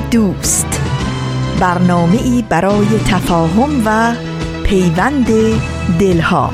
دوست. برنامه ای برای تفاهم و پیوند دلها.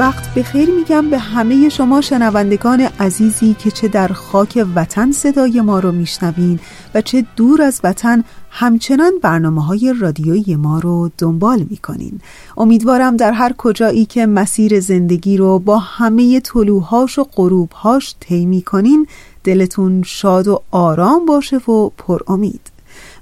وقت به خیر میگم به همه شما شنوندگان عزیزی که چه در خاک وطن صدای ما رو میشنوین. و چه دور از وطن همچنان برنامه های رادیویی ما رو دنبال می‌کنین. امیدوارم در هر کجایی که مسیر زندگی رو با همه طلوهاش و غروبهاش طی می‌کنین دلتون شاد و آرام باشه و پر امید.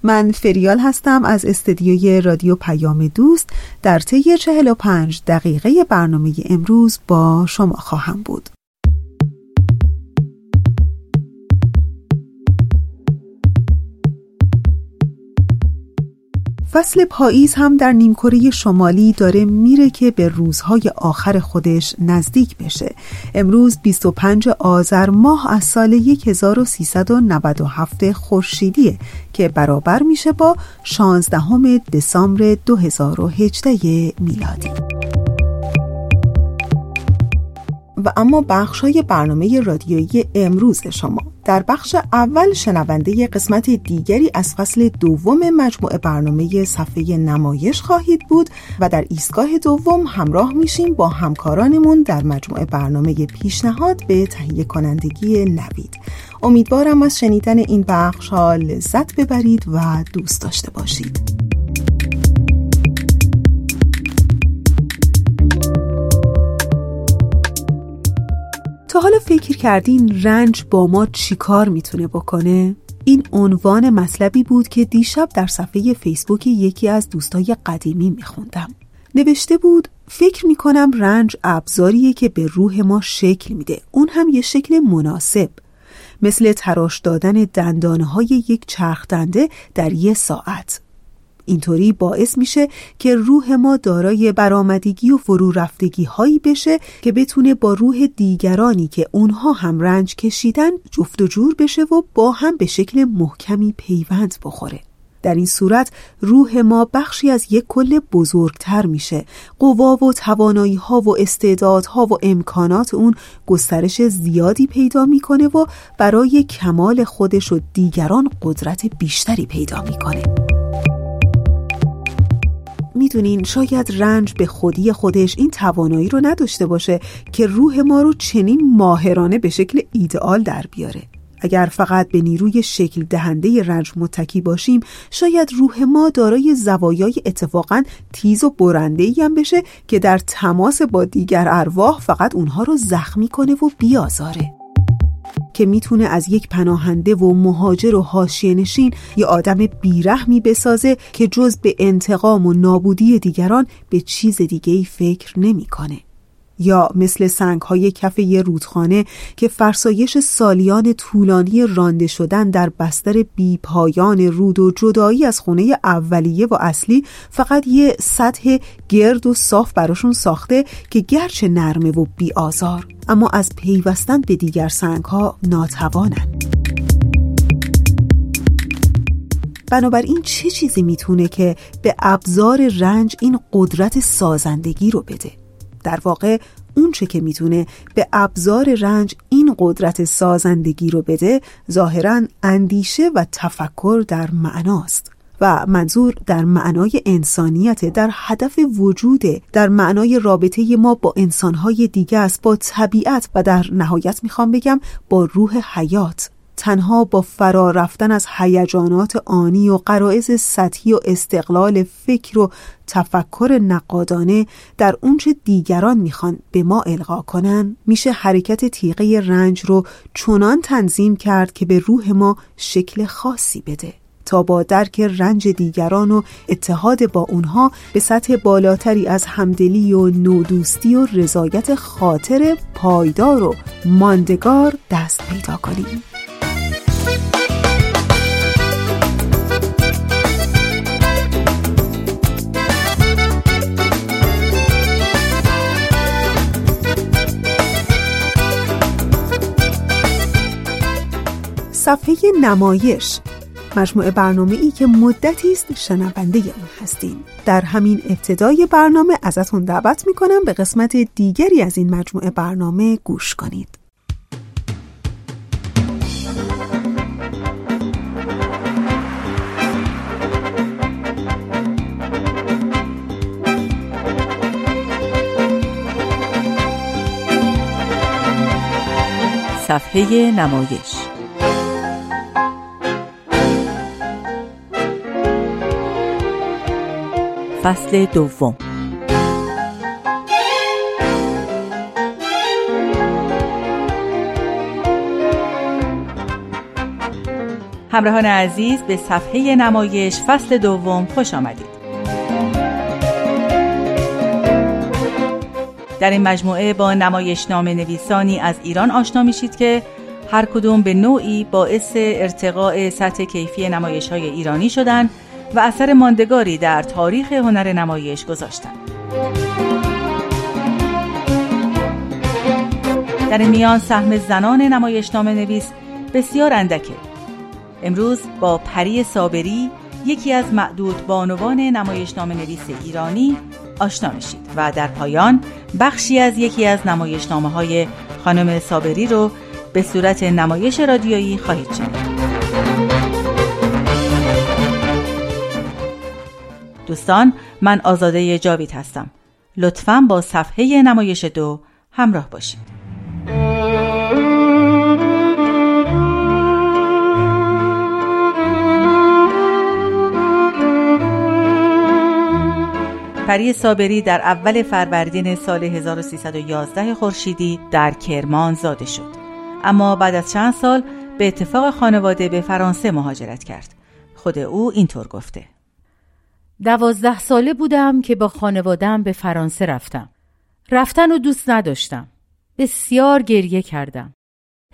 من فریال هستم از استدیوی رادیو پیام دوست. در طی 45 دقیقه برنامه امروز با شما خواهم بود. فصل پاییز هم در نیمکره شمالی داره میره که به روزهای آخر خودش نزدیک بشه. امروز 25 آذر ماه از سال 1397 خورشیدیه که برابر میشه با 16 دسامبر 2018 میلادی. و اما بخش های برنامه رادیویی امروز شما. در بخش اول شنونده قسمت دیگری از فصل دوم مجموعه برنامه صفحه نمایش خواهید بود و در ایستگاه دوم همراه میشیم با همکارانمون در مجموعه برنامه پیشنهاد به تهیه کنندگی نوید. امیدوارم از شنیدن این بخش ها لذت ببرید و دوست داشته باشید. تا حالا فکر کردین رنج با ما چیکار می‌تونه بکنه؟ این عنوان مطلبی بود که دیشب در صفحه فیسبوک یکی از دوستای قدیمی میخوندم. نوشته بود فکر می‌کنم رنج ابزاریه که به روح ما شکل میده. اون هم یه شکل مناسب. مثل تراش دادن دندانه های یک چرخ دنده در یه ساعت. اینطوری باعث میشه که روح ما دارای برآمدگی و فرو رفتگی هایی بشه که بتونه با روح دیگرانی که اونها هم رنج کشیدن جفت و جور بشه و با هم به شکل محکمی پیوند بخوره. در این صورت روح ما بخشی از یک کل بزرگتر میشه. قوا و توانایی ها و استعدادها و امکانات اون گسترش زیادی پیدا می‌کنه و برای کمال خودش و دیگران قدرت بیشتری پیدا می‌کنه. می‌دونین شاید رنج به خودی خودش این توانایی رو نداشته باشه که روح ما رو چنین ماهرانه به شکل ایدئال در بیاره. اگر فقط به نیروی شکل دهنده رنج متکی باشیم شاید روح ما دارای زوایای اتفاقا تیز و برنده هم بشه که در تماس با دیگر ارواح فقط اونها رو زخمی کنه و بیازاره. که می‌تونه از یک پناهنده و مهاجر و حاشیه نشین یه آدم بیرحمی بسازه که جز به انتقام و نابودی دیگران به چیز دیگه ای فکر نمی‌کنه. یا مثل سنگ های کف یه رودخانه که فرسایش سالیان طولانی رانده شدن در بستر بیپایان رود و جدایی از خونه اولیه و اصلی فقط یه سطح گرد و صاف براشون ساخته که گرچه نرمه و بی آزار اما از پیوستن به دیگر سنگ ها ناتوانن بنابراین چه چیزی می‌تونه که به ابزار رنج این قدرت سازندگی رو بده؟ در واقع اونچه که می‌تونه به ابزار رنج این قدرت سازندگی رو بده ظاهرا اندیشه و تفکر در معناست و منظور در معنای انسانیت در هدف وجوده در معنای رابطه ما با انسانهای دیگه است با طبیعت و در نهایت می‌خوام بگم با روح حیات. تنها با فرا رفتن از هیجانات آنی و قرائز سطحی و استقلال فکر و تفکر نقادانه در اونچه دیگران می‌خوان به ما القا کنن میشه حرکت تیغه رنج رو چنان تنظیم کرد که به روح ما شکل خاصی بده تا با درک رنج دیگران و اتحاد با اونها به سطح بالاتری از همدلی و نودوستی و رضایت خاطر پایدار و ماندگار دست پیدا کنیم. صفحه نمایش. مجموعه برنامه ای که مدتی است شنونده اون هستین. در همین ابتدای برنامه ازتون دعوت می‌کنم به قسمت دیگری از این مجموعه برنامه گوش کنید. صفحه نمایش فصل دوم. همراهان عزیز به صفحه نمایش فصل دوم خوش آمدید. در این مجموعه با نمایش نام نویسانی از ایران آشنا میشید که هر کدوم به نوعی باعث ارتقاء سطح کیفی نمایش های ایرانی شدند و اثر ماندگاری در تاریخ هنر نمایش گذاشتند. در میان سهم زنان نمایشنامه نویس بسیار اندکه. امروز با پری صابری یکی از معدود بانوان نمایشنامه نویس ایرانی آشنا میشید و در پایان بخشی از یکی از نمایشنامه های خانم صابری رو به صورت نمایش رادیویی خواهید شنید. دوستان من آزاده جاوید هستم. لطفا با صفحه نمایش دو همراه باشید. پری صابری در اول فروردین سال 1311 خورشیدی در کرمان زاده شد. اما بعد از چند سال به اتفاق خانواده به فرانسه مهاجرت کرد. خود او اینطور گفته: دوازده ساله بودم که با خانوادم به فرانسه رفتم. رفتن و دوست نداشتم. بسیار گریه کردم.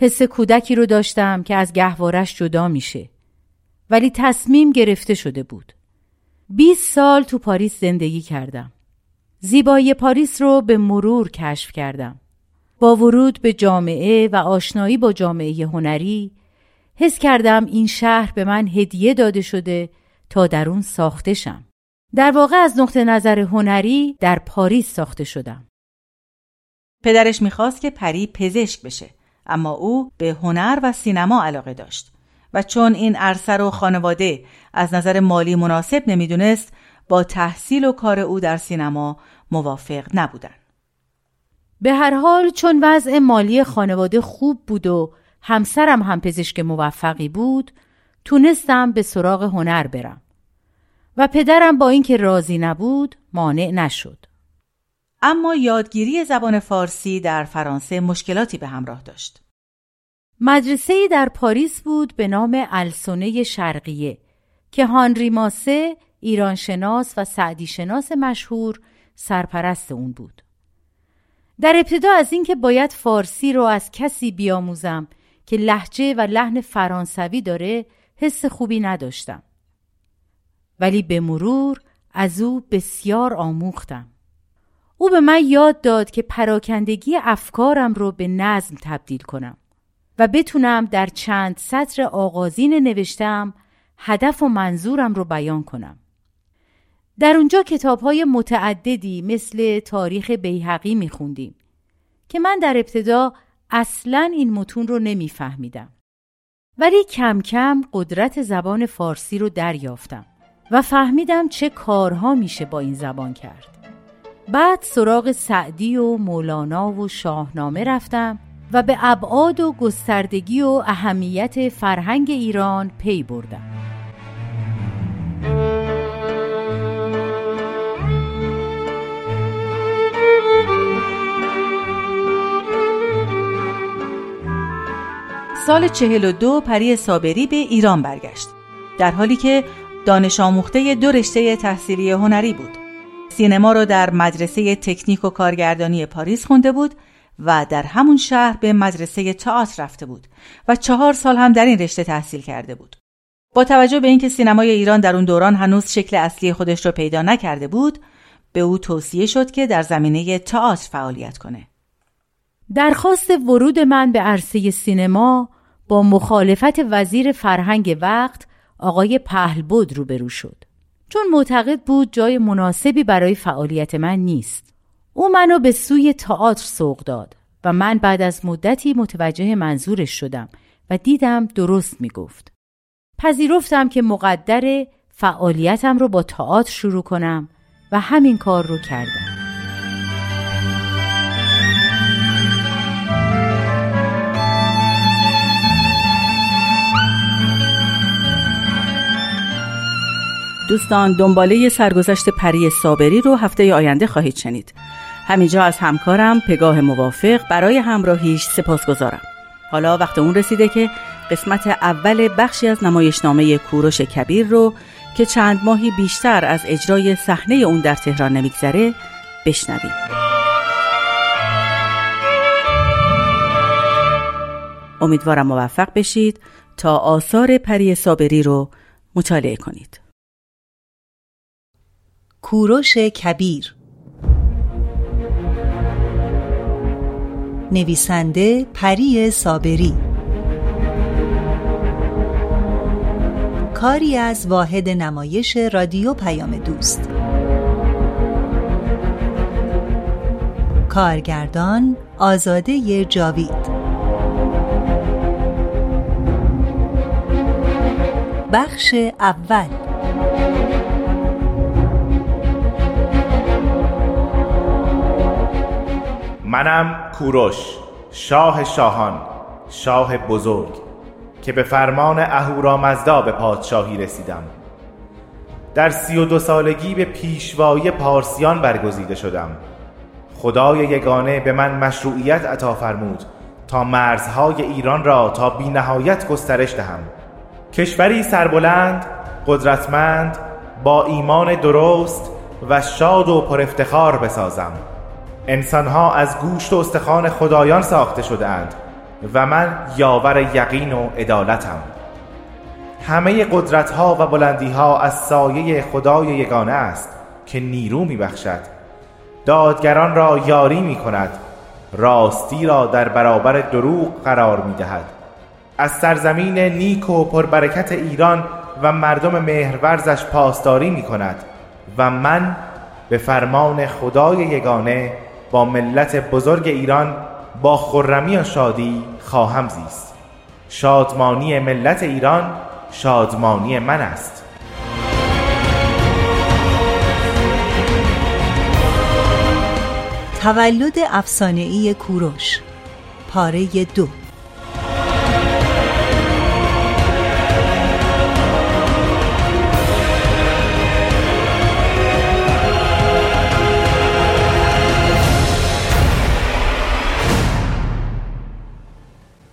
حس کودکی رو داشتم که از گهوارش جدا میشه. ولی تصمیم گرفته شده بود. 20 سال تو پاریس زندگی کردم. زیبایی پاریس رو به مرور کشف کردم. با ورود به جامعه و آشنایی با جامعه هنری حس کردم این شهر به من هدیه داده شده تا در اون ساخته شم. در واقع از نقطه نظر هنری در پاریس ساخته شدم. پدرش می‌خواست که پری پزشک بشه اما او به هنر و سینما علاقه داشت و چون این عرصه رو خانواده از نظر مالی مناسب نمی‌دونست با تحصیل و کار او در سینما موافق نبودن. به هر حال چون وضع مالی خانواده خوب بود و همسرم هم پزشک موفقی بود تونستم به سراغ هنر برم. و پدرم با اینکه راضی نبود مانع نشد. اما یادگیری زبان فارسی در فرانسه مشکلاتی به همراه داشت. مدرسه در پاریس بود به نام السونه شرقیه که هانری ماسه ایرانشناس و سعدی شناس مشهور سرپرست اون بود. در ابتدا از اینکه باید فارسی رو از کسی بیاموزم که لحجه و لحن فرانسوی داره حس خوبی نداشتم. ولی به مرور از او بسیار آموختم. او به من یاد داد که پراکندگی افکارم رو به نظم تبدیل کنم و بتونم در چند سطر آغازین نوشتم هدف و منظورم رو بیان کنم. در اونجا کتاب های متعددی مثل تاریخ بیهقی میخوندیم که من در ابتدا اصلا این متون رو نمیفهمیدم. ولی کم کم قدرت زبان فارسی رو دریافتم. و فهمیدم چه کارها میشه با این زبان کرد. بعد سراغ سعدی و مولانا و شاهنامه رفتم و به ابعاد و گستردگی و اهمیت فرهنگ ایران پی بردم. سال چهل و دو پری صابری به ایران برگشت در حالی که دانش آموخته دو رشته تحصیلی هنری بود. سینما را در مدرسه تکنیک و کارگردانی پاریس خونده بود و در همون شهر به مدرسه تئاتر رفته بود و چهار سال هم در این رشته تحصیل کرده بود. با توجه به اینکه سینمای ایران در اون دوران هنوز شکل اصلی خودش را پیدا نکرده بود، به او توصیه شد که در زمینه تئاتر فعالیت کنه. درخواست ورود من به عرصه سینما با مخالفت وزیر فرهنگ وقت آقای پهلبد روبرو شد. چون معتقد بود جای مناسبی برای فعالیت من نیست. او منو به سوی تئاتر سوق داد و من بعد از مدتی متوجه منظورش شدم و دیدم درست می‌گفت. پذیرفتم که مقدر فعالیتم رو با تئاتر شروع کنم و همین کار رو کردم. دوستان دنباله سرگذشت پری صابری رو هفته آینده خواهید شنید. همینجا از همکارم پگاه موافق برای همراهیش سپاس گذارم حالا وقت اون رسیده که قسمت اول بخشی از نمایشنامه کوروش کبیر رو که چند ماهی بیشتر از اجرای صحنه اون در تهران نمیگذره بشنویم. امیدوارم موفق بشید تا آثار پری صابری رو مطالعه کنید. کوروش کبیر. نویسنده پری صابری. کاری از واحد نمایش رادیو پیام دوست. کارگردان آزاده جاوید. بخش اول. منم کوروش شاه شاهان شاه بزرگ که به فرمان اهورامزدا به پادشاهی رسیدم. در سی و دو سالگی به پیشوایی پارسیان برگزیده شدم. خدای یگانه به من مشروعیت عطا فرمود تا مرزهای ایران را تا بی نهایت گسترش دهم. کشوری سربلند قدرتمند با ایمان درست و شاد و پر افتخار بسازم انسانها از گوشت و استخوان خدایان ساخته شده اند و من یاور یقین و عدالتم. همه قدرت ها و بلندی ها از سایه خدای یگانه است که نیرو می بخشد دادگران را یاری می کند راستی را در برابر دروغ قرار می دهد از سرزمین نیک و پربرکت ایران و مردم مهرورزش پاسداری می کند و من به فرمان خدای یگانه با ملت بزرگ ایران با خرمی و شادی خواهم زیست. شادمانی ملت ایران شادمانی من است. تولد افسانه‌ای کوروش پاره دو.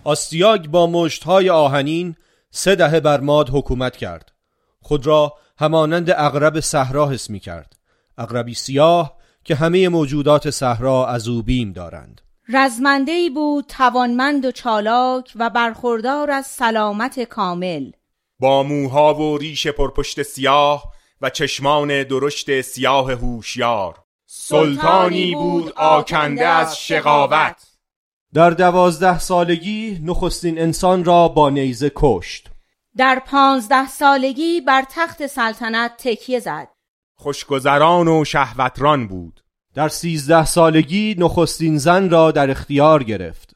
آستیاگ با مشتهای آهنین سه دهه بر ماد حکومت کرد. خود را همانند اغرب صحرا حس می کرد اغربی سیاه که همه موجودات صحرا از او بیم دارند. رزمنده ای بود توانمند و چالاک و برخوردار از سلامت کامل. با موها و ریش پرپشت سیاه و چشمان درشت سیاه هوشیار. سلطانی بود آکنده از شقاوت. در دوازده سالگی نخستین انسان را با نیزه کشت. در پانزده سالگی بر تخت سلطنت تکیه زد. خوشگذران و شهوتران بود. در سیزده سالگی نخستین زن را در اختیار گرفت.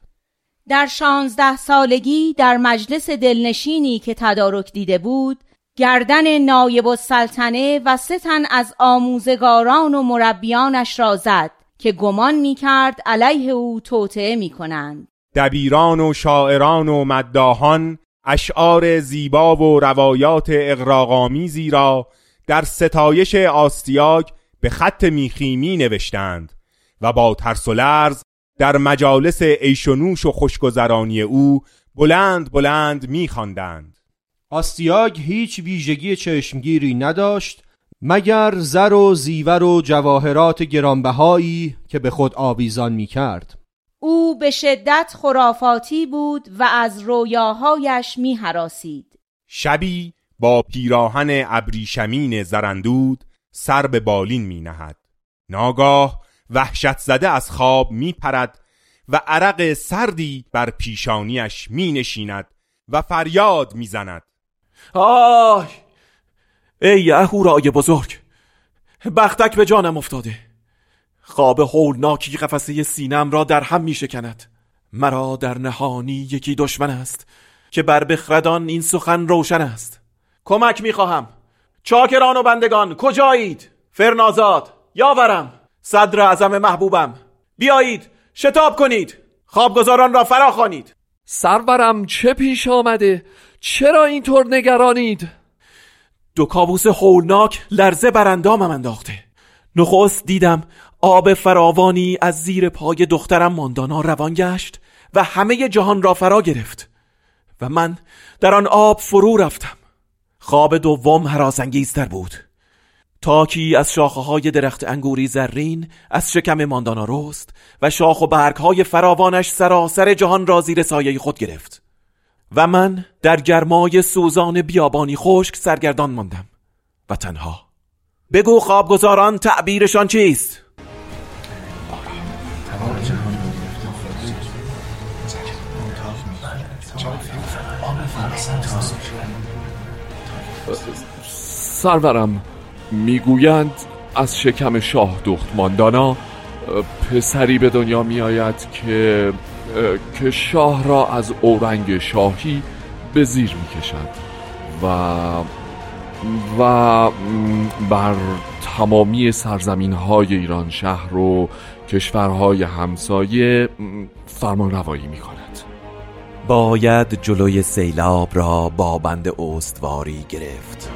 در شانزده سالگی در مجلس دلنشینی که تدارک دیده بود گردن نایب السلطنه و ستن از آموزگاران و مربیانش را زد. که گمان می کرد علیه او توطعه می کنند دبیران و شاعران و مداهان اشعار زیبا و روایات اغراقامیزی را در ستایش آستیاگ به خط میخیمی نوشتند و با ترس و لرز در مجالس ایشونوش و خوشگذرانی او بلند بلند میخواندند. آستیاگ هیچ ویژگی چشمگیری نداشت مگر زر و زیور و جواهرات گرانبهایی که به خود آویزان می کرد او به شدت خرافاتی بود و از رویاهایش می حراسید. شبی با پیراهن ابریشمین زرندود سر به بالین می نهد. ناگاه وحشت زده از خواب می پرد و عرق سردی بر پیشانیش می نشیند و فریاد می زند. آی ای اهورای بزرگ. بختک به جانم افتاده. خواب هولناکی قفسه سینم را در هم می شکند مرا در نهانی یکی دشمن است که بر بخردان این سخن روشن است. کمک می خواهم چاکران و بندگان کجایید؟ فرنازاد یاورم. صدر اعظم محبوبم. بیایید شتاب کنید. خوابگزاران را فرا خوانید سرورم چه پیش آمده؟ چرا اینطور نگرانید؟ دو کابوس هولناک لرزه بر اندامم انداخته. نخست دیدم آب فراوانی از زیر پای دخترم ماندانا روان گشت و همه جهان را فرا گرفت و من در آن آب فرو رفتم. خواب دوم هراسانگیزتر بود. تاکی از شاخه های درخت انگوری زرین از شکم ماندانا رست و شاخ و برگ های فراوانش سراسر جهان را زیر سایه خود گرفت. و من در گرمای سوزان بیابانی خشک سرگردان ماندم و تنها بگو خوابگزاران تعبیرشان چیست؟ سرورم می‌گویند از شکم شاه دخت ماندانا پسری به دنیا میآید که که شاه را از اورنگ شاهی به زیر می‌کشد و و بر تمامی سرزمین های ایران شهر و کشورهای همسایه فرمان روایی می کند باید جلوی سیلاب را با بند استواری گرفت.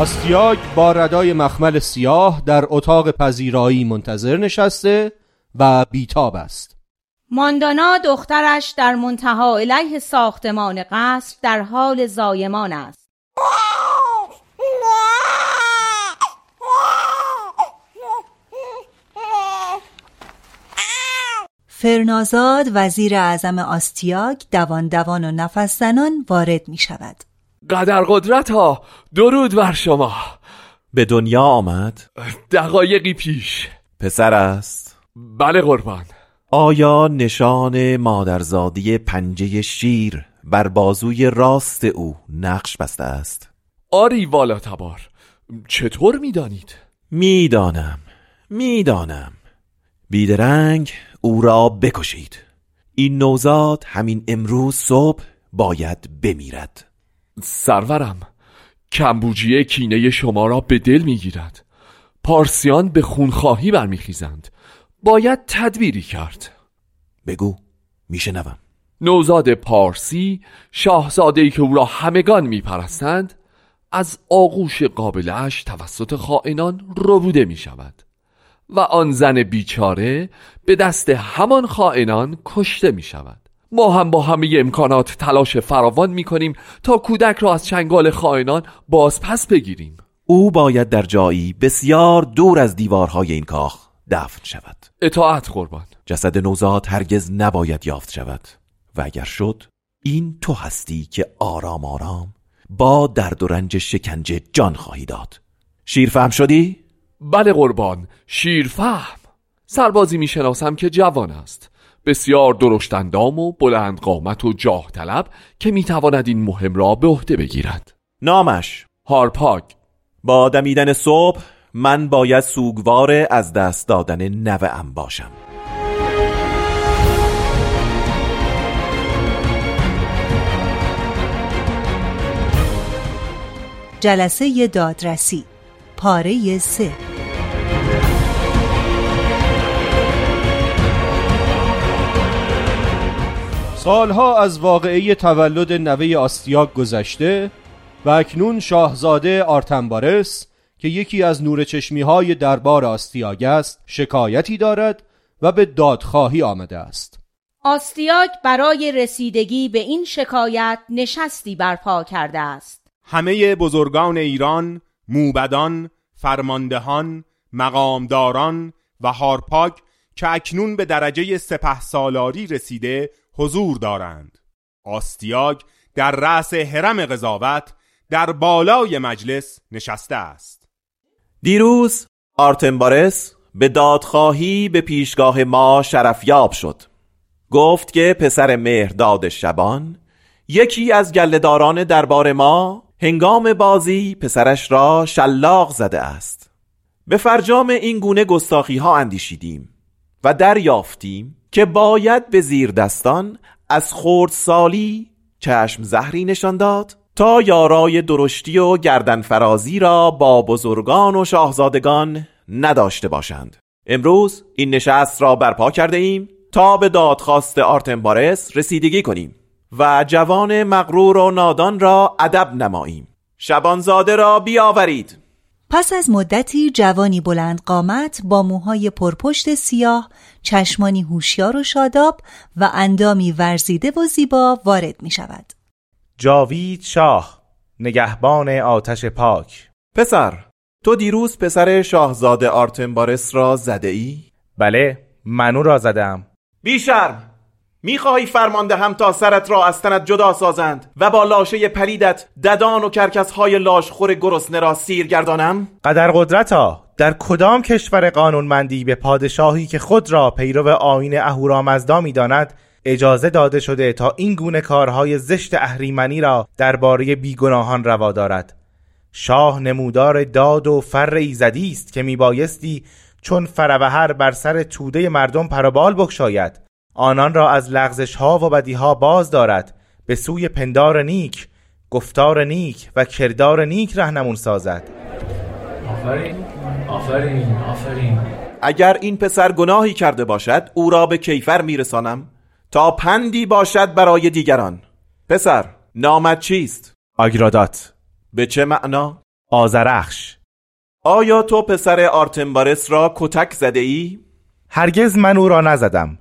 آستیاگ با ردای مخمل سیاه در اتاق پذیرایی منتظر نشسته و بیتاب است. ماندانا دخترش در منتها علیه ساختمان قصر در حال زایمان است. فرنازاد وزیر اعظم آستیاگ دوان دوان و نفس زنان وارد می شود قدر قدرت ها درود بر شما. به دنیا آمد؟ دقایقی پیش. پسر است؟ بله قربان. آیا نشان مادرزادی پنجه شیر بر بازوی راست او نقش بسته است؟ آری والا تبار. چطور می‌دانید؟ می‌دانم. می‌دانم. بیدرنگ او را بکشید. این نوزاد همین امروز صبح باید بمیرد. سرورم. کمبوجیه کینه شما را به دل می‌گیرد. پارسیان به خونخواهی برمیخیزند. باید تدبیری کرد. بگو میشنوم. نوزاد پارسی شاهزاده که او را همگان میپرستند از آغوش قابلش توسط خائنان ربوده می شود و آن زن بیچاره به دست همان خائنان کشته می شود ما هم با همه امکانات تلاش فراوان می کنیم تا کودک را از چنگال خائنان باز پس بگیریم. او باید در جایی بسیار دور از دیوارهای این کاخ دفن شود. اطاعت قربان. جسد نوزاد هرگز نباید یافت شود. و اگر شد این تو هستی که آرام آرام با درد و رنج شکنجه جان خواهی داد. شیر فهم شدی؟ بله قربان شیر فهم سربازی می‌شناسم که جوان است. بسیار درشتندام و بلند قامت و جاه طلب که می‌تواند این مهم را به عهده بگیرد. نامش. هارپاگ با دمیدن صبح من باید سوگوار از دست دادن نوهام باشم. جلسه دادرسی. پاره سه. سالها از واقعه تولد نوه آستیاگ گذشته و اکنون شاهزاده آرتنبارس که یکی از نور چشمی های دربار آستیاگ است شکایتی دارد و به دادخواهی آمده است. آستیاگ برای رسیدگی به این شکایت نشستی برپا کرده است. همه بزرگان ایران موبدان فرماندهان مقامداران و هارپاک که اکنون به درجه سپه سالاری رسیده حضور دارند. آستیاگ در رأس حرم قضاوت در بالای مجلس نشسته است. دیروز آرتنبارس به دادخواهی به پیشگاه ما شرفیاب شد. گفت که پسر مهرداد شبان یکی از گلهداران دربار ما هنگام بازی پسرش را شلاق زده است. به فرجام این گونه گستاخی ها اندیشیدیم و دریافتیم که باید به زیر دستان از خورد سالی چشم زهری نشان داد تا یارای درشتی و گردن فرازی را با بزرگان و شاهزادگان نداشته باشند. امروز این نشست را برپا کرده ایم تا به دادخواست آرتنبارس رسیدگی کنیم و جوان مغرور و نادان را ادب نماییم. شبانزاده را بیاورید. پس از مدتی جوانی بلند قامت با موهای پرپشت سیاه، چشمانی هوشیار و شاداب و اندامی ورزیده و زیبا وارد می شود. جاوید شاه نگهبان آتش پاک پسر تو دیروز پسر شاهزاده آرتنبارس را زده ای؟ بله منو را زدم بیشرم می‌خواهی فرمانده هم تا سرت را از تنت جدا سازند و با لاشه پریدت ددان و کرکس های لاشخور گرسنه را سیر گردانم؟ قدر قدرتا در کدام کشور قانونمندی به پادشاهی که خود را پیرو آین اهورامزدا می‌داند اجازه داده شده تا این گونه کارهای زشت اهریمنی را درباره بیگناهان روا دارد شاه نمودار داد و فر ایزدی است که میبایستی چون فروهر بر سر توده مردم پربال بکشاید آنان را از لغزش ها و بدی ها باز دارد. به سوی پندار نیک گفتار نیک و کردار نیک رهنمون سازد. آفرین آفرین آفرین. اگر این پسر گناهی کرده باشد او را به کیفر میرسانم تا پندی باشد برای دیگران. پسر نامت چیست؟ آگرادات. به چه معنا؟ آزرخش آیا تو پسر آرتنبارس را کتک زده ای؟ هرگز من او را نزدم.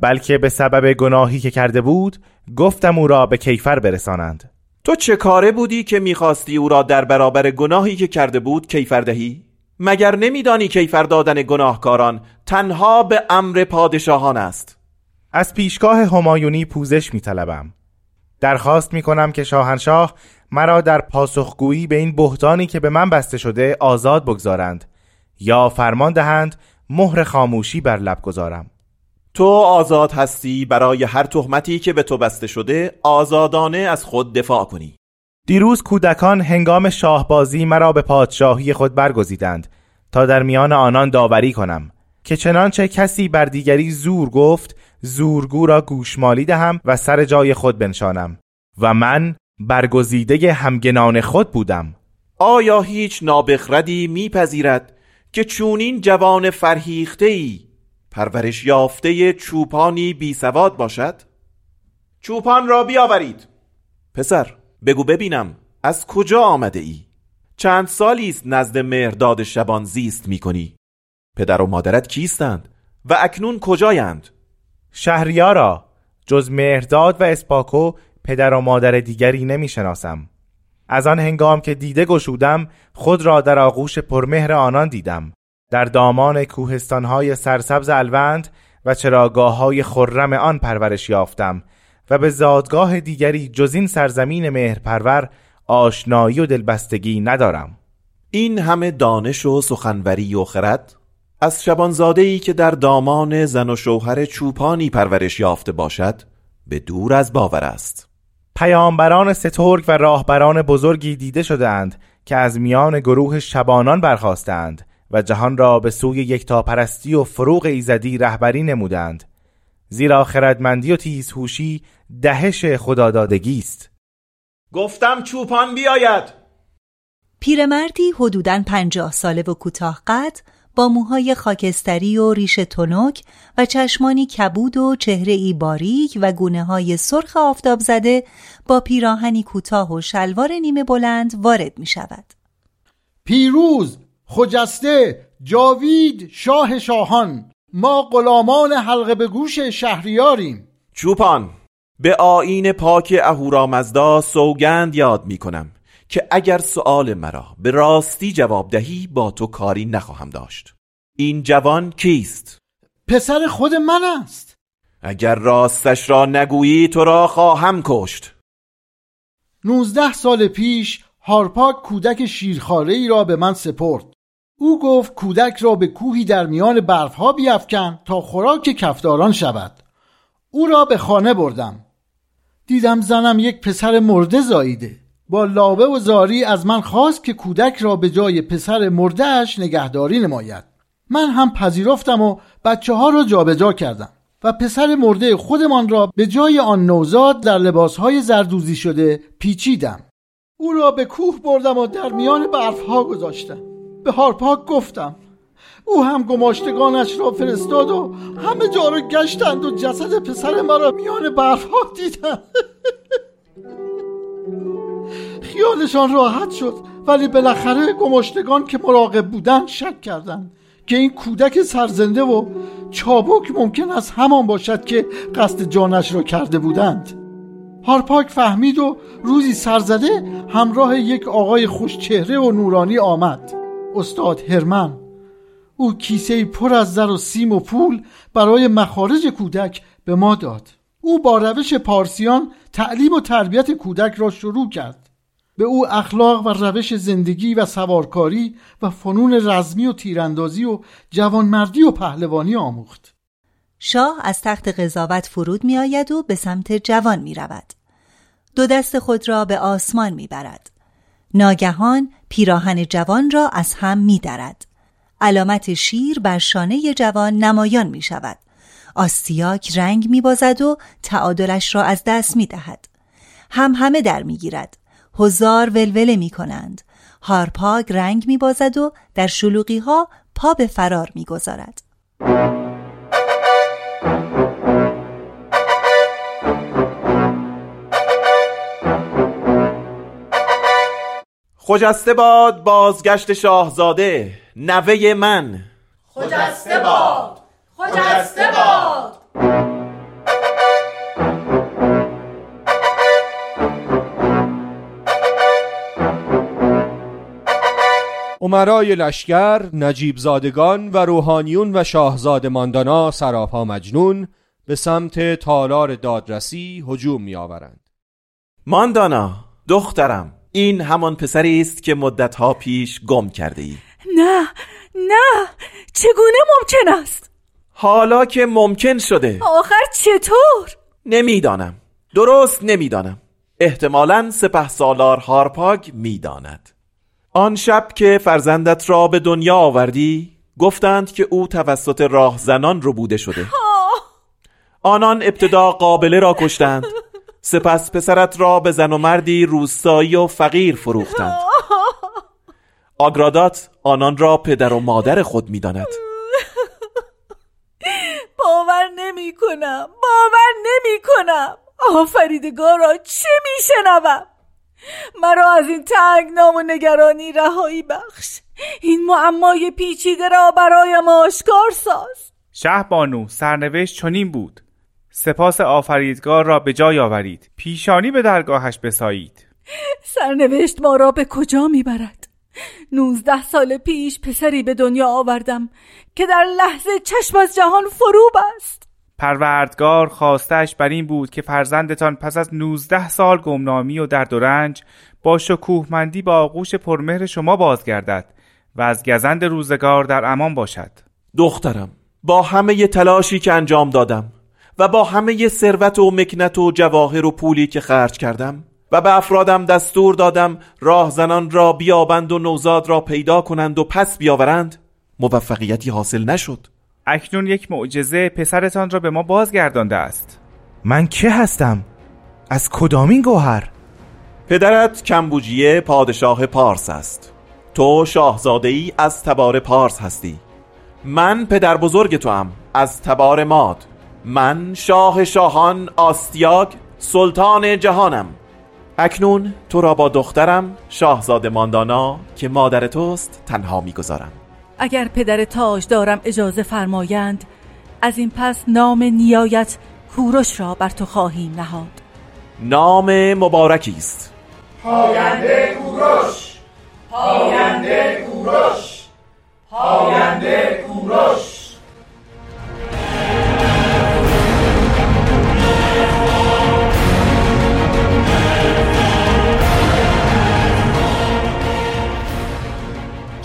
بلکه به سبب گناهی که کرده بود گفتم او را به کیفر برسانند. تو چه کاره بودی که می‌خواستی او را در برابر گناهی که کرده بود کیفر دهی؟ مگر نمیدانی کیفر دادن گناهکاران تنها به امر پادشاهان است؟ از پیشگاه همایونی پوزش میطلبم. درخواست می‌کنم که شاهنشاه مرا در پاسخگویی به این بهتانی که به من بسته شده آزاد بگذارند یا فرمان دهند مهر خاموشی بر لب گذارم. تو آزاد هستی برای هر تهمتی که به تو بسته شده آزادانه از خود دفاع کنی. دیروز کودکان هنگام شاهبازی مرا به پادشاهی خود برگزیدند تا در میان آنان داوری کنم که چنانچه کسی بر دیگری زور گفت زورگو را گوشمالی دهم و سر جای خود بنشانم و من برگزیده همگنان خود بودم. آیا هیچ نابخردی میپذیرد که چونین جوان فرهیخته ای پرورش یافته چوپانی بی سواد باشد؟ چوپان را بیاورید پسر بگو ببینم از کجا آمده ای؟ چند سالی است نزد مهرداد شبان زیست می کنی؟ پدر و مادرت کیستند؟ و اکنون کجایند؟ شهریارا جز مهرداد و اسپاکو پدر و مادر دیگری نمی شناسم از آن هنگام که دیده گشودم خود را در آغوش پرمهر آنان دیدم در دامان کوهستانهای سرسبز الوند و چراگاه های خرم آن پرورش یافتم و به زادگاه دیگری جز این سرزمین مهرپرور آشنایی و دلبستگی ندارم. این همه دانش و سخنوری و خرد از شبانزاده ای که در دامان زن و شوهر چوپانی پرورش یافته باشد به دور از باور است. پیامبران سترگ و راهبران بزرگی دیده شدهاند که از میان گروه شبانان برخواستند و جهان را به سوی یکتاپرستی و فروغ ایزدی رهبری نمودند. زیرا خردمندی و تیزهوشی دهش خدادادگی است. گفتم چوپان بیاید. پیرمردی حدوداً پنجاه ساله و کوتاه قد با موهای خاکستری و ریش تنک و چشمانی کبود و چهره ای باریک و گونه های سرخ آفتاب زده با پیراهنی کوتاه و شلوار نیمه بلند وارد می شود. پیروز خجسته جاوید شاه شاهان ما غلامان حلقه به گوش شهریاریم. چوپان به آین پاک اهورامزدا سوگند یاد می کنم که اگر سؤال مرا به راستی جواب دهی با تو کاری نخواهم داشت. این جوان کیست؟ پسر خود من است. اگر راستش را نگویی تو را خواهم کشت. نوزده سال پیش هارپاک کودک شیرخاره ای را به من سپرد. او گفت کودک را به کوهی در میان برفها بیافکن تا خوراک کفداران شود. او را به خانه بردم. دیدم زنم یک پسر مرده زاییده. با لابه و زاری از من خواست که کودک را به جای پسر مردهش نگهداری نماید. من هم پذیرفتم و بچه ها را جابجا کردم و پسر مرده خودمان را به جای آن نوزاد در لباسهای زردوزی شده پیچیدم. او را به کوه بردم و در میان برفها گذاشتم. به هارپاک گفتم. او هم گماشتگانش را فرستاد و همه جا را گشتند و جسد پسر مرا میان برفها دیدند. خیالشان راحت شد ولی بالاخره گماشتگان که مراقب بودند شک کردند که این کودک سرزنده و چابک ممکن است همان باشد که قصد جانش را کرده بودند. هارپاک فهمید و روزی سرزده همراه یک آقای خوشچهره و نورانی آمد. استاد هرمن او کیسه پر از زر و سیم و پول برای مخارج کودک به ما داد او با روش پارسیان تعلیم و تربیت کودک را شروع کرد به او اخلاق و روش زندگی و سوارکاری و فنون رزمی و تیراندازی و جوانمردی و پهلوانی آموخت شاه از تخت قضاوت فرود می آید و به سمت جوان می رود. دو دست خود را به آسمان می برد. ناگهان پیراهن جوان را از هم می درد. علامت شیر بر شانه جوان نمایان می شود. آستیاک رنگ می بازد و تعادلش را از دست می دهد. هم همه در می گیرد. هزار ولوله می کنند. هارپاگ رنگ می بازد و در شلوغی ها پا به فرار می گذارد. خجسته باد بازگشت شاهزاده نوه من. خجسته باد خجسته باد. عمرای لشکر، نجیب زادگان و روحانیون و شاهزاده ماندانا سراپا مجنون به سمت تالار دادرسی هجوم می آورند. ماندانا دخترم. این همان پسری است که مدتها پیش گم کرده ای نه نه چگونه ممکن است؟ حالا که ممکن شده. آخر چطور؟ نمی‌دانم. درست نمی‌دانم. احتمالا سپه سالار هارپاگ می‌داند. آن شب که فرزندت را به دنیا آوردی گفتند که او توسط راهزنان رو بوده شده آنان ابتدا قابله را کشتند. سپس پسرت را به زن و مردی روستایی و فقیر فروختند. آگرادات آنان را پدر و مادر خود می‌داند. باور نمی کنم باور نمی کنم آفریدگارا چه میشنوم؟ مرا از این تنگنام و نگرانی رهایی بخش. این معمای پیچیده را برایم آشکار ساز. شه بانو سرنوشت چنین بود. سپاس آفریدگار را به جای آورید. پیشانی به درگاهش بسایید. سرنوشت ما را به کجا می‌برد؟ نوزده سال پیش پسری به دنیا آوردم که در لحظه چشم از جهان فروب است. پروردگار خواستش بر این بود که فرزندتان پس از نوزده سال گمنامی و درد و رنج با شکوهمندی با آغوش پرمهر شما بازگردد و از گزند روزگار در امان باشد. دخترم با همه تلاشی که انجام دادم و با همه ثروت و مکنت و جواهر و پولی که خرج کردم و به افرادم دستور دادم راهزنان را بیابند و نوزاد را پیدا کنند و پس بیاورند موفقیتی حاصل نشد. اکنون یک معجزه پسرتان را به ما بازگردانده است. من که هستم؟ از کدامین گوهر؟ پدرت کمبوجیه پادشاه پارس است. تو شاهزاده ای از تبار پارس هستی. من پدر بزرگ تو هم از تبار ماد. من شاه شاهان آستیاگ سلطان جهانم. اکنون تو را با دخترم شاهزاده ماندانا که مادر توست تنها می‌گذارم. اگر پدر تاج دارم اجازه فرمایند از این پس نام نیایت کوروش را بر تو خواهیم نهاد. نام مبارکی است. پاینده کوروش پاینده کوروش پاینده کوروش.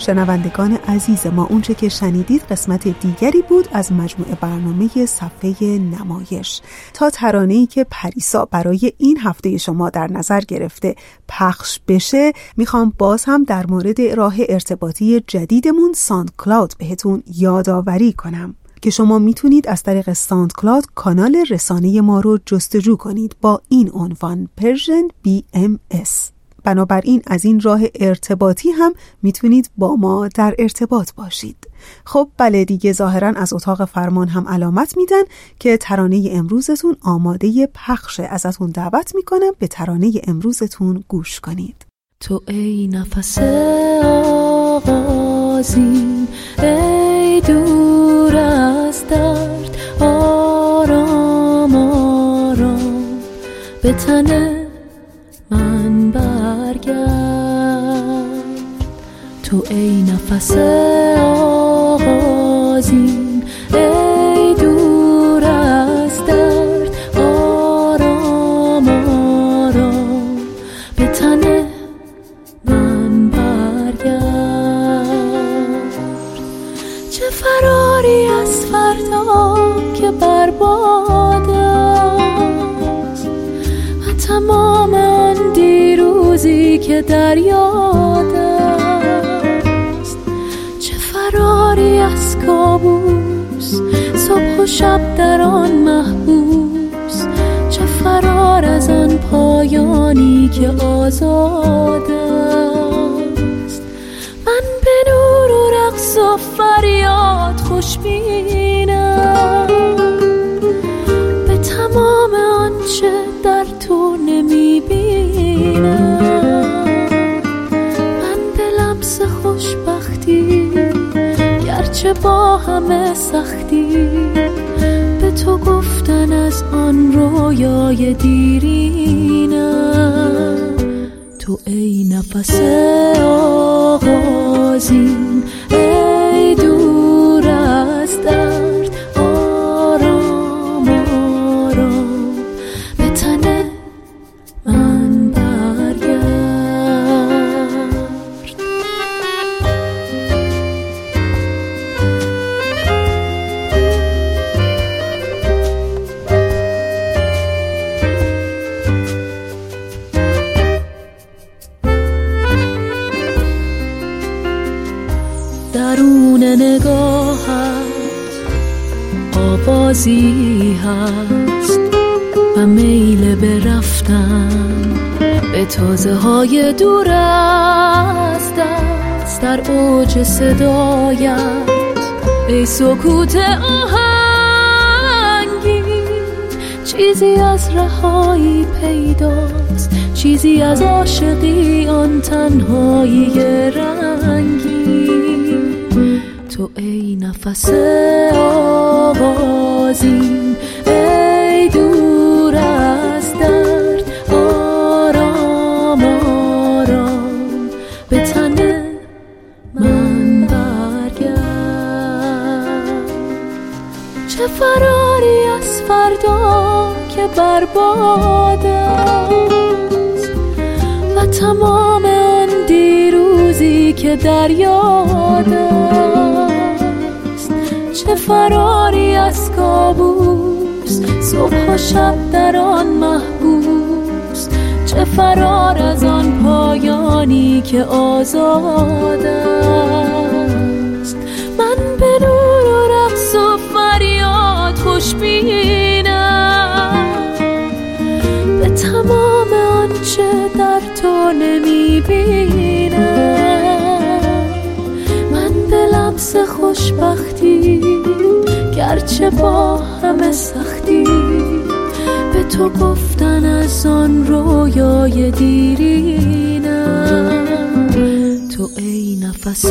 شنوندگان عزیز ما اونچه که شنیدید قسمت دیگری بود از مجموعه برنامه صفحه نمایش. تا ترانه‌ای که پریسا برای این هفته شما در نظر گرفته پخش بشه می‌خوام باز هم در مورد راه ارتباطی جدیدمون SoundCloud بهتون یادآوری کنم. که شما می‌تونید از طریق SoundCloud کانال رسانه ما رو جستجو کنید با این عنوان Persian BMS بنابراین از این راه ارتباطی هم می‌تونید با ما در ارتباط باشید. خب بله دیگه ظاهرا از اتاق فرمان هم علامت میدن که ترانه امروزتون آماده پخش ازتون دعوت می‌کنم. به ترانه امروزتون گوش کنید. تو ای نفس آغازین ای دور از درد آرام آرام. به تن تو ای نفس آغازین ای دور از درد آرام آرام. به تن من برگرد. چه فراری از فردا که برباد است؟ و تمام آن دیروزی که در صبح و شب در آن محبوس. چه فرار از آن پایانی که آزاد است. من به نور و رقص و فریاد خوشبینم. به تمام آنچه گرچه با همه سختی؟ به تو گفتن از آن رویای دیرینم. تو ای نفس آغازین ای تازه های دور از دست در اوج صدایت. ای سکوت آهنگی چیزی از رهایی پیداست. چیزی از عاشقی آن تنهایی رنگی. تو ای نفس آغازین برباد است و تمام آن دیروزی که در یاد چه فراری از کابوس صبح و شب در آن محبوس. چه فرار از آن پایانی که آزاد است. من به نور و رقص و فریاد خوشبینم تمام آنچه در تو نمی‌بینم. من به لمس خوشبختی گرچه با همه سختی. به تو گفتن از آن رویای دیرینم. تو ای نفس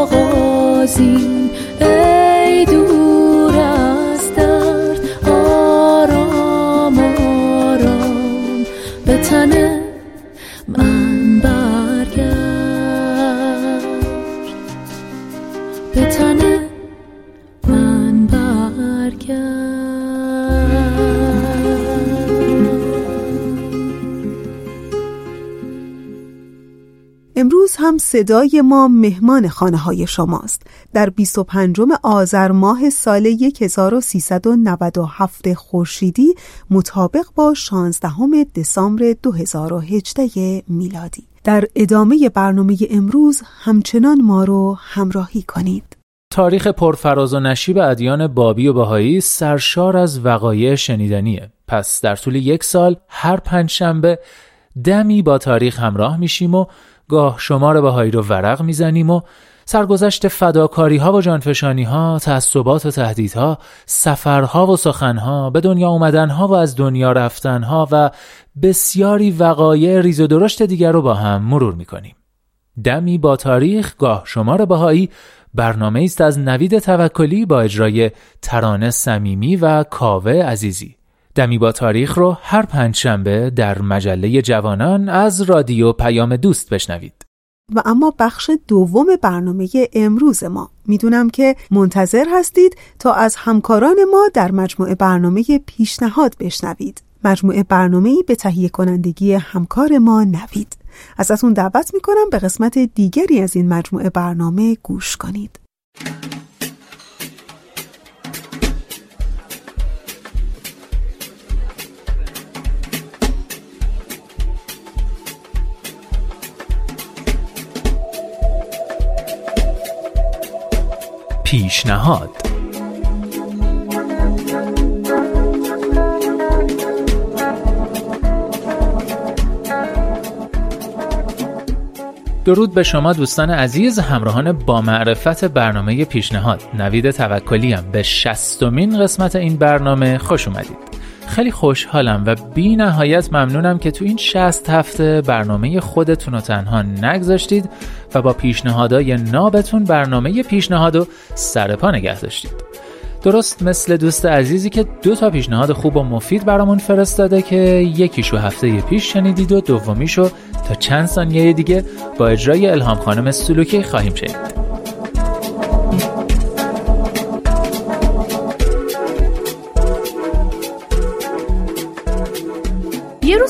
آغازین ای هم صدای ما مهمان خانه های شماست. در 25 آذر ماه سال 1397 خورشیدی مطابق با 16 دسامبر 2018 میلادی. در ادامه برنامه امروز همچنان ما رو همراهی کنید. تاریخ پرفراز و نشیب ادیان بابی و بهایی سرشار از وقایع شنیدنیه. پس در طول یک سال هر پنج شنبه دمی با تاریخ همراه میشیم و گاه شمار بهایی رو ورق می‌زنیم و سرگذشت فداکاری ها و جانفشانی ها، تعصبات و تهدیدها، سفرها و سخنها، به دنیا اومدن ها و از دنیا رفتن ها و بسیاری وقایع ریز و درشت دیگر رو با هم مرور می‌کنیم. دمی با تاریخ گاه شمار بهایی برنامه است از نوید توکلی با اجرای ترانه صمیمی و کاوه عزیزی. دمی با تاریخ رو هر پنج شنبه در مجله جوانان از رادیو پیام دوست بشنوید. و اما بخش دوم برنامه امروز ما. می‌دونم که منتظر هستید تا از همکاران ما در مجموعه برنامه پیشنهاد بشنوید. مجموعه برنامه به تهیه کنندگی همکار ما نوید. ازتون دعوت می‌کنم به قسمت دیگری از این مجموعه برنامه گوش کنید. پیشنهاد. درود به شما دوستان عزیز همراهان با معرفت برنامه پیشنهاد. نوید توکلیم به شستمین قسمت این برنامه خوش اومدید. خیلی خوشحالم و بی نهایت ممنونم که تو این شست هفته برنامه خودتون رو تنها نگذاشتید و با پیشنهادای نابتون برنامه پیشنهاد رو سر پا نگه داشتید. درست مثل دوست عزیزی که دو تا پیشنهاد خوب و مفید برامون فرستاده که یکیشو هفته پیش شنیدید و دومیشو تا چند ثانیه دیگه با اجرای الهام خانم سلوکی خواهیم شنید.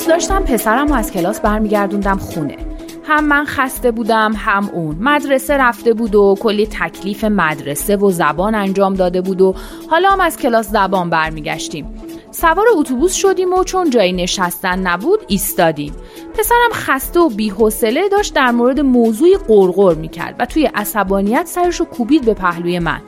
داشتم پسرم و از کلاس برمیگردوندم خونه. هم من خسته بودم هم اون. مدرسه رفته بود و کلی تکلیف مدرسه و زبان انجام داده بود و حالا هم از کلاس زبان برمیگشتیم. سوار اتوبوس شدیم و چون جایی نشستن نبود ایستادیم. پسرم خسته و بیحوصله داشت در مورد موضوع قرقر می‌کرد و توی عصبانیت سرش کوبید به پهلوی من.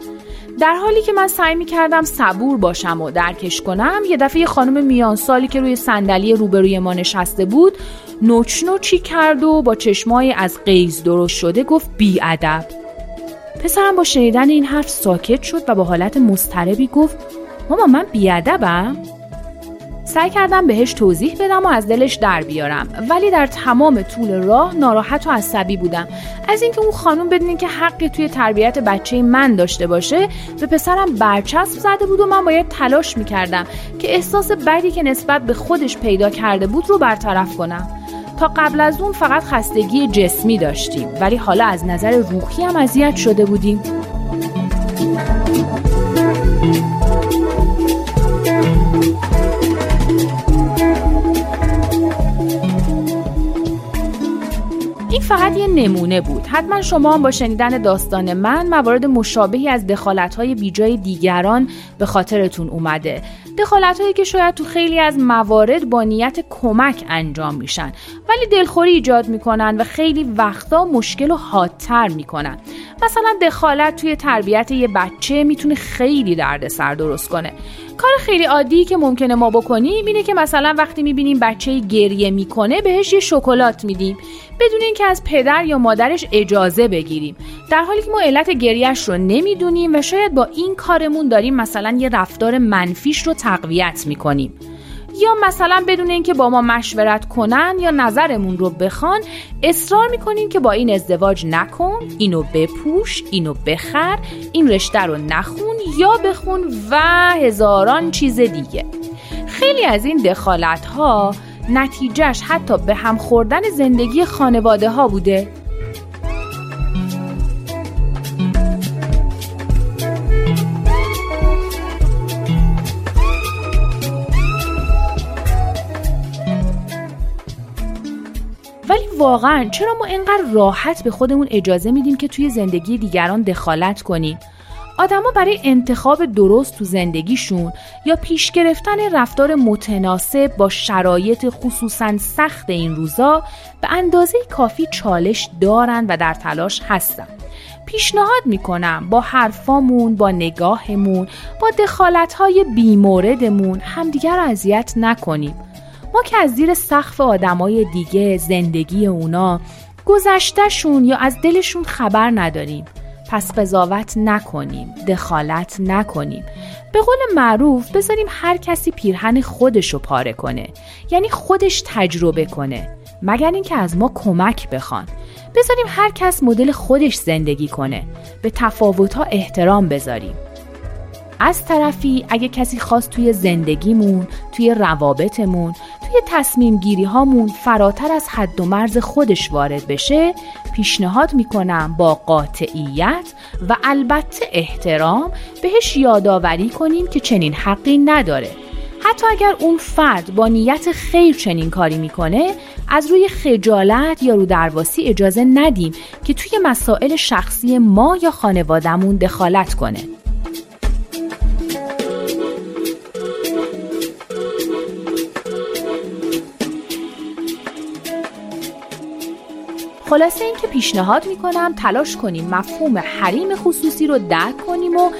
در حالی که من سعی می کردم صبور باشم و درکش کنم یه دفعه خانم میان سالی که روی صندلی روبروی ما نشسته بود نوچ نوچی کرد و با چشمای از قیز درست شده گفت بی ادب. پسرم با شنیدن این حرف ساکت شد و با حالت مضطربی گفت ماما من ادبم؟ سعی کردم بهش توضیح بدم و از دلش در بیارم. ولی در تمام طول راه ناراحت و عصبی بودم. از اینکه اون خانم بدونین که حقی توی تربیت بچه من داشته باشه به پسرم برچسب زده بود و من باید تلاش می‌کردم که احساس بدی که نسبت به خودش پیدا کرده بود رو برطرف کنم. تا قبل از اون فقط خستگی جسمی داشتیم ولی حالا از نظر روحی هم اذیت شده بودیم. فقط یه نمونه بود. حتما شما هم با شنیدن داستان من موارد مشابهی از دخالت‌های بیجای دیگران به خاطرتون اومده. دخالت هایی که شاید تو خیلی از موارد با نیت کمک انجام میشن. ولی دلخوری ایجاد می‌کنن و خیلی وقتا مشکل و حادتر می‌کنن. مثلا دخالت توی تربیت یه بچه می‌تونه خیلی دردسر درست کنه. کار خیلی عادی که ممکنه ما بکنیم اینه که مثلا وقتی می‌بینیم بچه گریه می‌کنه بهش یه شکلات میدیم. بدون اینکه از پدر یا مادرش اجازه بگیریم. در حالی که ما علت گریهش رو نمی‌دونیم و شاید با این کارمون داریم مثلا یه رفتار منفیش رو تقویت می‌کنیم. یا مثلا بدون اینکه با ما مشورت کنن یا نظرمون رو بخوان اصرار می‌کنیم که با این ازدواج نکن اینو بپوش اینو بخر این رشته رو نخون یا بخون و هزاران چیز دیگه. خیلی از این دخالت ها نتیجهش حتی به هم خوردن زندگی خانواده ها بوده. ولی واقعا چرا ما اینقدر راحت به خودمون اجازه میدیم که توی زندگی دیگران دخالت کنیم؟ آدما برای انتخاب درست تو زندگیشون یا پیش گرفتن رفتار متناسب با شرایط خصوصا سخت این روزا به اندازه کافی چالش دارن و در تلاش هستن. پیشنهاد می‌کنم با حرفامون با نگاهمون با دخالتهای بیموردمون همدیگر رو اذیت نکنیم. ما که از زیر سقف آدمای دیگه زندگی اونا گذشتهشون یا از دلشون خبر نداریم. پس قضاوت نکنیم دخالت نکنیم. به قول معروف بذاریم هر کسی پیرهن خودش رو پاره کنه یعنی خودش تجربه کنه مگر اینکه از ما کمک بخوان. بذاریم هر کس مدل خودش زندگی کنه به تفاوتها احترام بذاریم. از طرفی اگه کسی خواست توی زندگیمون توی روابطمون توی تصمیم گیری هامون فراتر از حد و مرز خودش وارد بشه پیشنهاد می‌کنم با قاطعیت و البته احترام بهش یادآوری کنیم که چنین حقی نداره. حتی اگر اون فرد با نیت خیر چنین کاری می‌کنه از روی خجالت یا رو درواسی اجازه ندیم که توی مسائل شخصی ما یا خانوادهمون دخالت کنه. خلاصه اینکه پیشنهاد می‌کنم تلاش کنیم مفهوم حریم خصوصی رو درک کنیم و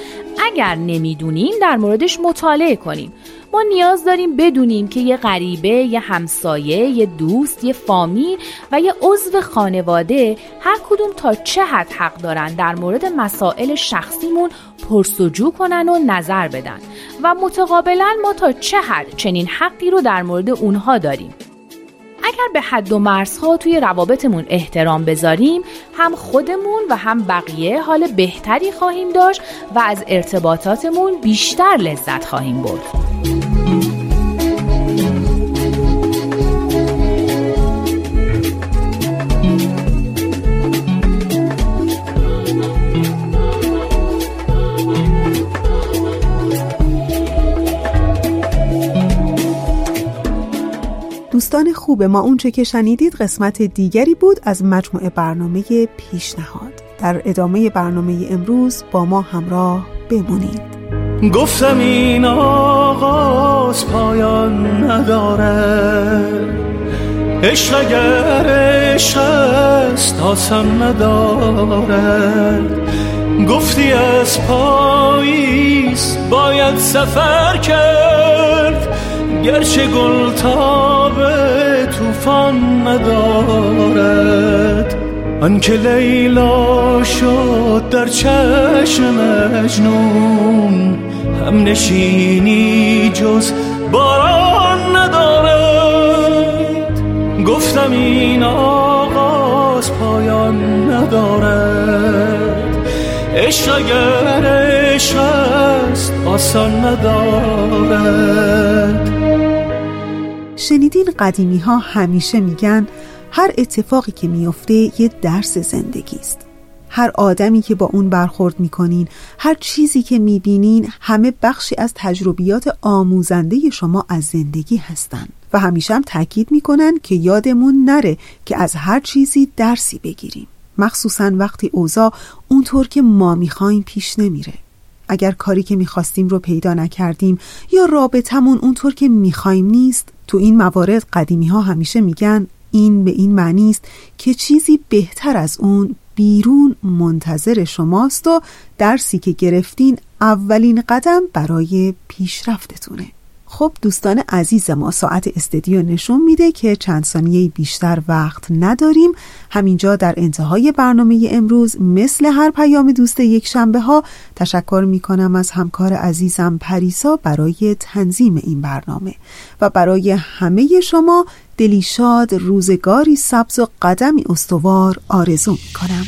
اگر نمی‌دونیم در موردش مطالعه کنیم. ما نیاز داریم بدونیم که یه غریبه، یه همسایه، یه دوست، یه فامیل و یه عضو خانواده هر کدوم تا چه حد حق دارن در مورد مسائل شخصیمون پرسجو کنن و نظر بدن. و متقابلا ما تا چه حد چنین حقی رو در مورد اونها داریم. اگر به حد و مرزها توی روابطمون احترام بذاریم هم خودمون و هم بقیه حال بهتری خواهیم داشت و از ارتباطاتمون بیشتر لذت خواهیم برد. دوستان خوب ما اونچه که شنیدید قسمت دیگری بود از مجموعه برنامه پیشنهاد. در ادامه برنامه امروز با ما همراه بمونید. گفتم این آغاز پایان نداره. عشق اگر عشق است نداره. گفتی از پاییز باید سفر کرد. گرچه گل تاب توفان ندارد آنکه لیلا شد در چشم مجنون هم نشینی جز باران ندارد. گفتم این آغاز پایان ندارد. عشق اگر عشق است آسان ندارد. شنیدین قدیمی ها همیشه میگن هر اتفاقی که میفته یه درس زندگی است. هر آدمی که با اون برخورد می‌کنین هر چیزی که می‌بینین همه بخشی از تجربیات آموزنده شما از زندگی هستن و همیشه هم تاکید می‌کنن که یادمون نره که از هر چیزی درسی بگیریم. مخصوصا وقتی اوضاع اونطور که ما می‌خوایم پیش نمیره. اگر کاری که می‌خواستیم رو پیدا نکردیم یا رابطمون اونطور که می‌خوایم نیست تو این موارد قدیمی ها همیشه میگن این به این معنی است که چیزی بهتر از اون بیرون منتظر شماست و درسی که گرفتین اولین قدم برای پیشرفتتونه. خب دوستان عزیز ما ساعت استدیو نشون میده که چند ثانیه بیشتر وقت نداریم. همینجا در انتهای برنامه امروز مثل هر پیام دوست یک شنبه ها تشکر می‌کنم از همکار عزیزم پریسا برای تنظیم این برنامه. و برای همه شما دلیشاد روزگاری سبز و قدمی استوار آرزو می‌کنم.